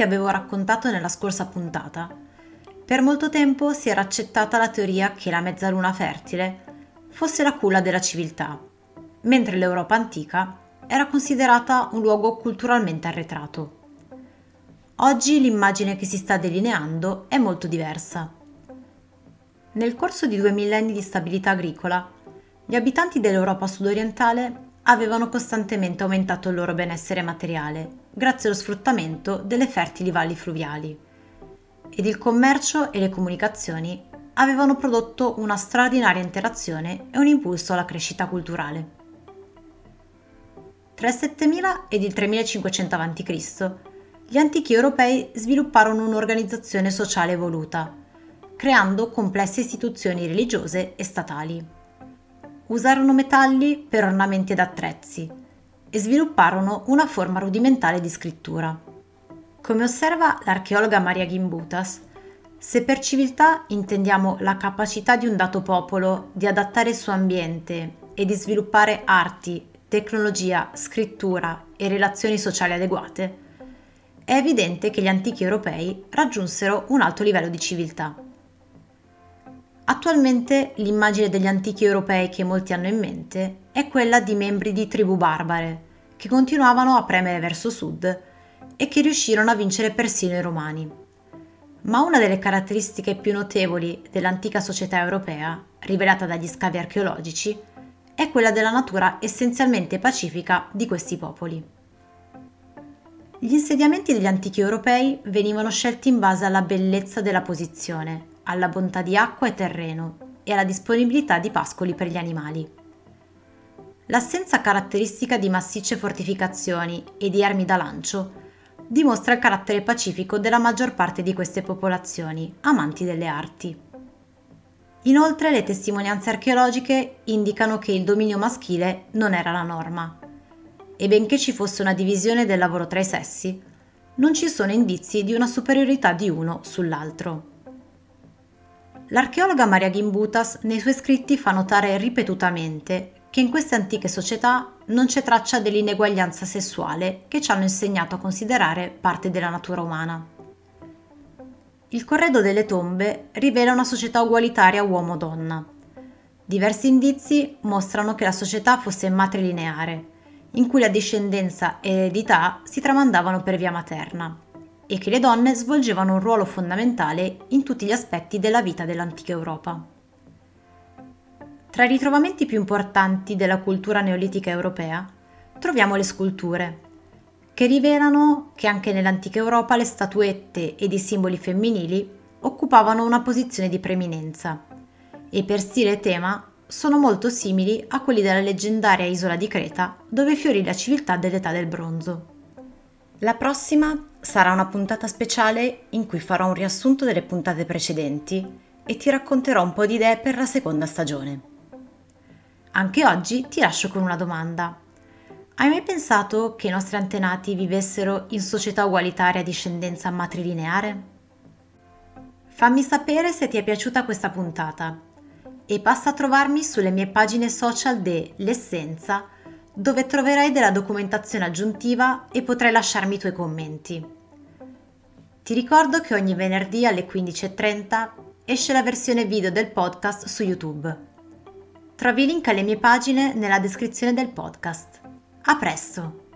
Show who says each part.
Speaker 1: ti avevo raccontato nella scorsa puntata, per molto tempo si era accettata la teoria che la mezzaluna fertile fosse la culla della civiltà, mentre l'Europa antica era considerata un luogo culturalmente arretrato. Oggi l'immagine che si sta delineando è molto diversa. Nel corso di due millenni di stabilità agricola, gli abitanti dell'Europa sudorientale avevano costantemente aumentato il loro benessere materiale grazie allo sfruttamento delle fertili valli fluviali ed il commercio e le comunicazioni avevano prodotto una straordinaria interazione e un impulso alla crescita culturale. Tra il 7000 ed il 3500 a.C., gli antichi europei svilupparono un'organizzazione sociale evoluta, creando complesse istituzioni religiose e statali usarono metalli per ornamenti ed attrezzi e svilupparono una forma rudimentale di scrittura. Come osserva l'archeologa Maria Gimbutas, se per civiltà intendiamo la capacità di un dato popolo di adattare il suo ambiente e di sviluppare arti, tecnologia, scrittura e relazioni sociali adeguate, è evidente che gli antichi europei raggiunsero un alto livello di civiltà. Attualmente l'immagine degli antichi europei che molti hanno in mente è quella di membri di tribù barbare, che continuavano a premere verso sud e che riuscirono a vincere persino i romani. Ma una delle caratteristiche più notevoli dell'antica società europea, rivelata dagli scavi archeologici, è quella della natura essenzialmente pacifica di questi popoli. Gli insediamenti degli antichi europei venivano scelti in base alla bellezza della posizione alla bontà di acqua e terreno e alla disponibilità di pascoli per gli animali. L'assenza caratteristica di massicce fortificazioni e di armi da lancio dimostra il carattere pacifico della maggior parte di queste popolazioni, amanti delle arti. Inoltre le testimonianze archeologiche indicano che il dominio maschile non era la norma e benché ci fosse una divisione del lavoro tra i sessi, non ci sono indizi di una superiorità di uno sull'altro. L'archeologa Maria Gimbutas nei suoi scritti fa notare ripetutamente che in queste antiche società non c'è traccia dell'ineguaglianza sessuale che ci hanno insegnato a considerare parte della natura umana. Il corredo delle tombe rivela una società ugualitaria uomo-donna. Diversi indizi mostrano che la società fosse matrilineare, in cui la discendenza e l'eredità si tramandavano per via materna e che le donne svolgevano un ruolo fondamentale in tutti gli aspetti della vita dell'antica Europa. Tra i ritrovamenti più importanti della cultura neolitica europea troviamo le sculture, che rivelano che anche nell'antica Europa le statuette ed i simboli femminili occupavano una posizione di preeminenza e per stile e tema sono molto simili a quelli della leggendaria isola di Creta dove fiorì la civiltà dell'età del bronzo. La prossima sarà una puntata speciale in cui farò un riassunto delle puntate precedenti e ti racconterò un po' di idee per la seconda stagione. Anche oggi ti lascio con una domanda. Hai mai pensato che i nostri antenati vivessero in società ugualitaria a discendenza matrilineare? Fammi sapere se ti è piaciuta questa puntata e passa a trovarmi sulle mie pagine social de L'Essenza dove troverai della documentazione aggiuntiva e potrai lasciarmi i tuoi commenti. Ti ricordo che ogni venerdì alle 15.30 esce la versione video del podcast su YouTube. Trovi i link alle mie pagine nella descrizione del podcast. A presto!